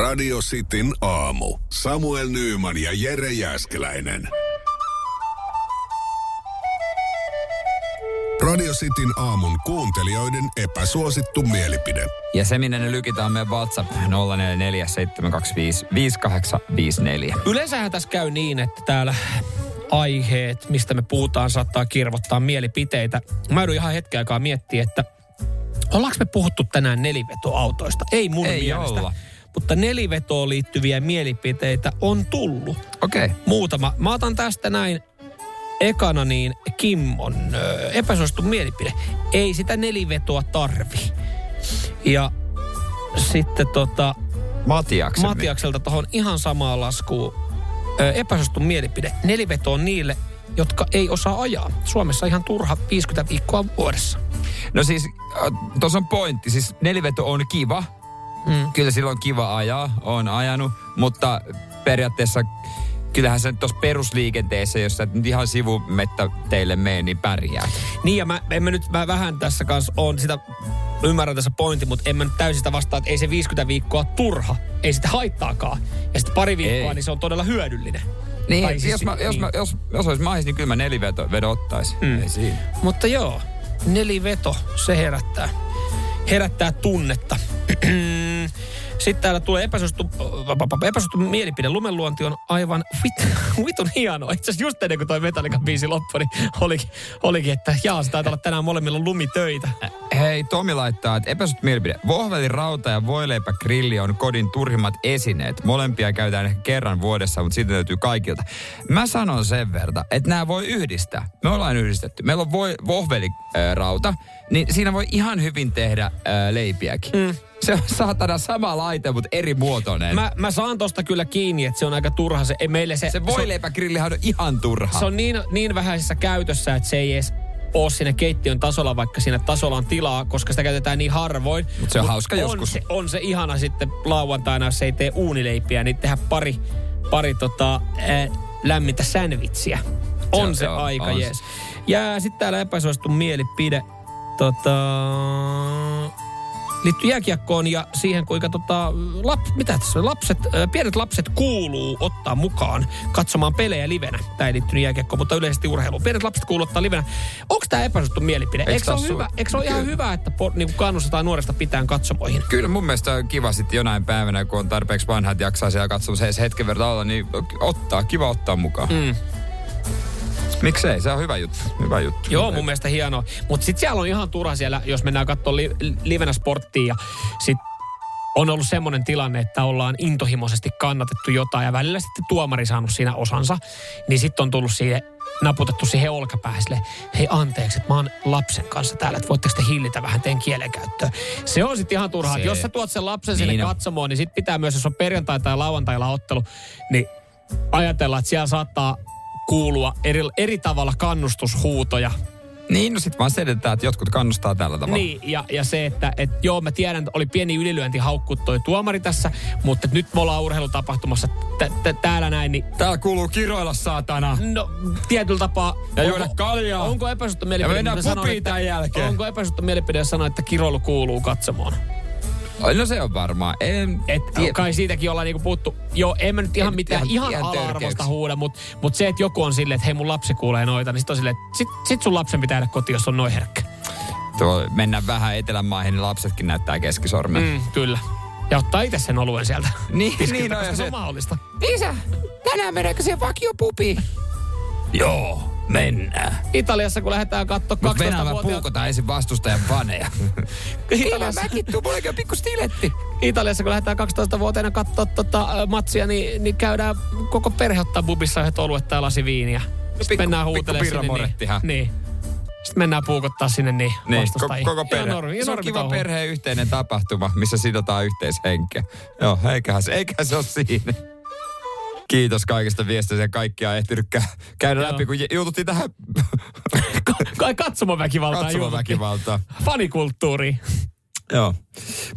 Radio Cityn aamu. Samuel Nyyman ja Jere Jäskeläinen. Radio Cityn aamun kuuntelijoiden epäsuosittu mielipide. Ja se, minne ne lykitään meidän WhatsApp 0447255854. Yleensähän tässä käy niin, että täällä aiheet, mistä me puhutaan, saattaa kirvottaa mielipiteitä. Mä joudun ihan hetken aikaa miettiä, että ollaanko me puhuttu tänään nelivetoautoista? Ei mun Ei mielestä. olla. Mutta nelivetoon liittyviä mielipiteitä on tullut. Okei. Okay. Muutama. Mä otan tästä näin ekana niin Kimmon ö, epäsuosittu mielipide. Ei sitä nelivetoa tarvi. Ja sitten tota, Matiaksen. Matiakselta tuohon ihan samaan laskuun ö, epäsuosittu mielipide. Neliveto on niille, jotka ei osaa ajaa. Suomessa ihan turha 50 viikkoa vuodessa. No siis, tuossa on pointti. Siis neliveto on kiva. Mm. Kyllä silloin kiva ajaa. on ajanut. Mutta periaatteessa kyllähän se nyt tuossa perusliikenteessä, jos sä nyt ihan sivumettä teille mene, niin pärjää. Niin ja mä, en mä nyt mä vähän tässä kanssa on sitä, ymmärrän tässä pointti, mutta en mä nyt täysin sitä vastaa, että ei se 50 viikkoa turha, ei sitä haittaakaan. Ja sitten pari viikkoa, Ei. niin se on todella hyödyllinen. Niin, Tai siis- jos, mä, jos, niin. mä, jos, jos olisi mahis, niin kyllä mä neliveto vedo ottaisin. Mm. Ei siinä. Mutta joo, neliveto, se herättää, herättää tunnetta. Sitten täällä tulee epäsuosittu, epäsuosittu mielipide. Lumenluonti on aivan vit, vitun hienoa. Itse asiassa just ennen kuin toi Metallica biisi loppui, niin olikin, olikin että jaa, se taitaa olla tänään molemmilla lumitöitä. Hei, Tomi laittaa, että epäsut mielipide. Vohveli, rauta ja voileipä grilli on kodin turhimmat esineet. Molempia käytetään ehkä kerran vuodessa, mutta siitä löytyy kaikilta. Mä sanon sen verran, että nämä voi yhdistää. Me ollaan yhdistetty. Meillä on voi, vohveli, äh, rauta, niin siinä voi ihan hyvin tehdä äh, leipiäkin. Mm. Se on saatana sama laite, mutta eri muotoinen. Mä, mä saan tosta kyllä kiinni, että se on aika turha. Se, ei meille se, se voileipägrillihan on ihan turha. se on niin, niin vähäisessä käytössä, että se ei edes ole siinä keittiön tasolla, vaikka siinä tasolla on tilaa, koska sitä käytetään niin harvoin. Mut se on hauska on joskus. Se, on se ihana sitten lauantaina, jos ei tee uunileipiä, niin tehdä pari, pari tota, äh, lämmintä sandwichia. On Se- se, joo, aika on se. jees. Ja sitten täällä epäsuosittu mielipide. Tota, liittyy jääkiekkoon ja siihen, kuinka tota, lap, mitä tässä lapset, ö, pienet lapset kuuluu ottaa mukaan katsomaan pelejä livenä. Tämä ei liittynyt jääkiekkoon, mutta yleisesti urheiluun. Pienet lapset kuuluu ottaa livenä. Onko tämä epäsuosittu mielipide? Eikö se ole, hyvä, eikö ole ihan hyvä, että po, niin kannustetaan nuoresta pitään katsomoihin? Kyllä mun mielestä on kiva sitten jonain päivänä, kun on tarpeeksi vanha, että jaksaa siellä katsomassa edes hetken verran olla, niin ottaa, kiva ottaa mukaan. Mm. Miksei, se on hyvä juttu. Hyvä juttu. Joo, mun mielestä hienoa. Mutta sitten siellä on ihan turha siellä, jos mennään katsomaan li, livenä sporttia ja sit on ollut semmoinen tilanne, että ollaan intohimoisesti kannatettu jotain ja välillä sitten tuomari saanut siinä osansa, niin sitten on tullut siihen naputettu siihen olkapäähän silleen, hei anteeksi, että mä oon lapsen kanssa täällä, että voitteko te hillitä vähän teidän kielenkäyttöä. Se on sitten ihan turhaa. Se- että Jos sä tuot sen lapsen sinne Niin on. katsomoon, niin sitten pitää myös, jos on perjantai- tai lauantailla ottelu, niin ajatella, että siellä saattaa kuulua eri, eri tavalla kannustushuutoja Niin, no sit vaan selitetään, että jotkut kannustaa tällä tavalla. niin, ja, ja se, että et, joo, mä tiedän, että oli pieni ylilyönti haukkuu toi tuomari tässä, mutta nyt me ollaan urheilutapahtumassa t- t- täällä näin, niin Täällä kuuluu kiroilla saatana. no, tietyllä tapaa... Ja juoda kaljaa. Onko epäsuhta mielipide? Ja mennään pubiin että- tämän jälkeen. Onko epäsuhta mielipide, jos sanoo, että kiroilu kuuluu katsomoon? No se on varmaan. En, Et, tie- kai siitäkin ollaan niinku puhuttu. Joo, en mä nyt ihan Ei mitään ihan- ihan, ala-arvosta törkeäksi. huuda, mutta mut se, että joku on silleen, että hei mun lapsi kuulee noita, niin sit on silleen, että sit, sit sun lapsen pitää jäädä kotiin, jos on noin herkkä. Tuo, mennään vähän etelän maihin, niin lapsetkin näyttää keskisormen. Mm, kyllä. Ja ottaa itse sen oluen sieltä. Niin, Tiskiltä, niin on, koska se se- on mahdollista. Isä, tänään mennäänkö siihen vakiopubiin? Joo, mennään. Italiassa, kun lähdetään katsoa Mutta Venäjä 12-vuotiaat... puukotaan ensin vastustajan faneja. Italiassa, mäkin tuu, mullakin on pikku stiletti. Italiassa, kun lähdetään 12-vuotiaana katsoa tota, matsia, niin, niin käydään koko perhe ottaa bubissa yhdet oluet tai lasi viiniä. Sitten pikku- mennään pikku huutelemaan sinne. Niin, pirramorettihan. niin. Sitten mennään puukottaa sinne niin, Niin, vastustajia. koko, koko perhe. Ihan normi, se on normi kiva touhu. perheen yhteinen tapahtuma, missä sidotaan yhteishenkeä. Joo, eiköhän se, eiköhän se ole siinä. Kiitos kaikista viesteistä ja kaikkia ehtinyt kä- käydä Joo. läpi, kun juututtiin tähän Kai katsomoväkivaltaa. katsomaväkivaltaan. Fanikulttuuri. Joo.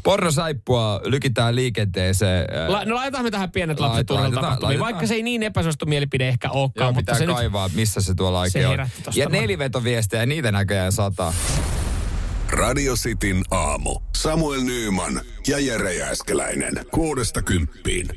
Pornosaippua lykitään liikenteeseen. La, no laitetaan me tähän pienet lapset laitetaan. vaikka se ei niin epäsuosittu mielipide ehkä olekaan. Joo, mutta pitää se nyt kaivaa, missä se tuolla se oikein on. herätti tosta Ja nelivetoviestejä, niitä näköjään sataa. Radio Cityn aamu. Samuel Nyyman ja Jere Jääskeläinen. Kuudesta kymppiin.